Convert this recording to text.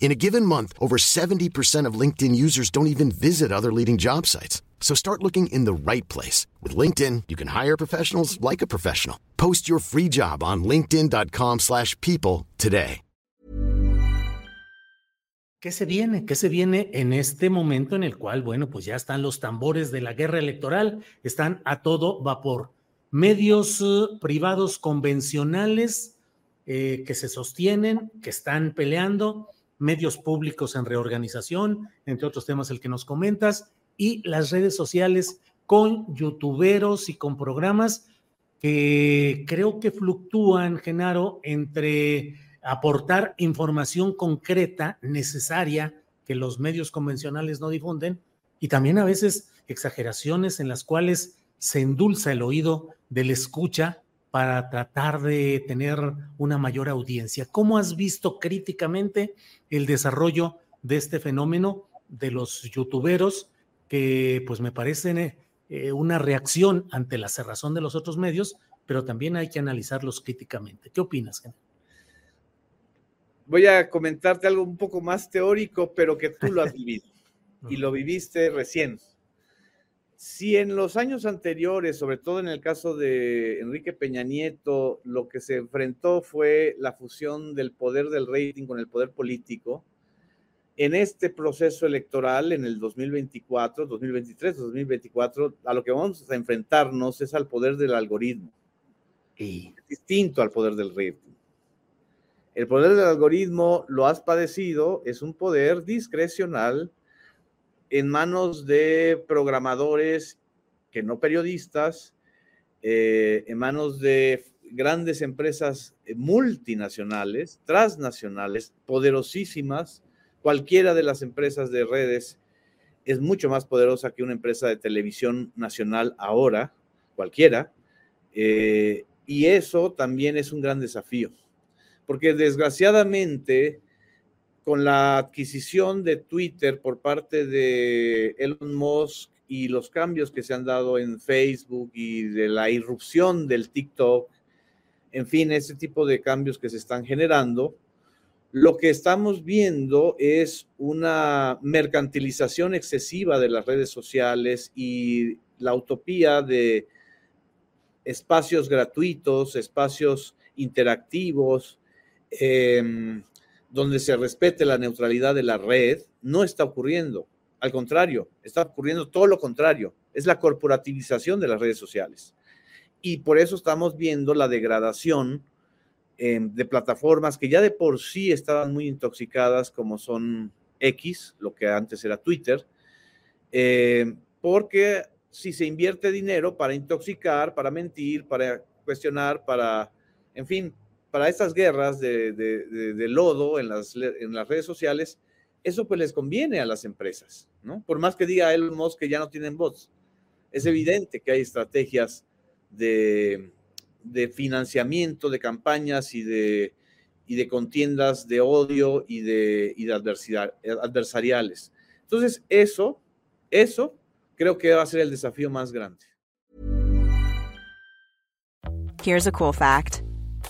In a given month, over 70% of LinkedIn users don't even visit other leading job sites. So start looking in the right place. With LinkedIn, you can hire professionals like a professional. Post your free job on linkedin.com slash people today. ¿Qué se viene? ¿Qué se viene en este momento en el cual, bueno, pues ya están los tambores de la guerra electoral, están a todo vapor. Medios uh, privados convencionales eh, que se sostienen, que están peleando, medios públicos en reorganización, entre otros temas el que nos comentas, y las redes sociales con youtuberos y con programas que creo que fluctúan, Genaro, entre aportar información concreta, necesaria, que los medios convencionales no difunden, y también a veces exageraciones en las cuales se endulza el oído del escucha para tratar de tener una mayor audiencia. ¿Cómo has visto críticamente el desarrollo de este fenómeno de los youtuberos que pues me parecen eh, una reacción ante la cerrazón de los otros medios, pero también hay que analizarlos críticamente? ¿Qué opinas, Voy a comentarte algo un poco más teórico, pero que tú lo has vivido y lo viviste recién. Si en los años anteriores, sobre todo en el caso de Enrique Peña Nieto, lo que se enfrentó fue la fusión del poder del rating con el poder político, en este proceso electoral, en el 2024, 2023, 2024, a lo que vamos a enfrentarnos es al poder del algoritmo. Y distinto al poder del rating. El poder del algoritmo, lo has padecido, es un poder discrecional en manos de programadores que no periodistas, eh, en manos de grandes empresas multinacionales, transnacionales, poderosísimas. Cualquiera de las empresas de redes es mucho más poderosa que una empresa de televisión nacional ahora, cualquiera. Eh, y eso también es un gran desafío, porque desgraciadamente con la adquisición de Twitter por parte de Elon Musk y los cambios que se han dado en Facebook y de la irrupción del TikTok, en fin, ese tipo de cambios que se están generando, lo que estamos viendo es una mercantilización excesiva de las redes sociales y la utopía de espacios gratuitos, espacios interactivos, eh, donde se respete la neutralidad de la red, no está ocurriendo. Al contrario, está ocurriendo todo lo contrario. Es la corporativización de las redes sociales. Y por eso estamos viendo la degradación em, de plataformas que ya de por sí estaban muy intoxicadas, como son X, lo que antes era Twitter, em, porque si se invierte dinero para intoxicar, para mentir, para cuestionar, para, en fin, para estas guerras de, lodo en las, en las, redes sociales, eso pues les conviene a las empresas, ¿no? Por más que diga Elon Musk que ya no tienen bots, es evidente que hay estrategias de, financiamiento de campañas y de, y de contiendas de odio y de, y de adversidad, adversariales. Entonces, eso, eso creo que va a ser el desafío más grande. Here's a cool fact.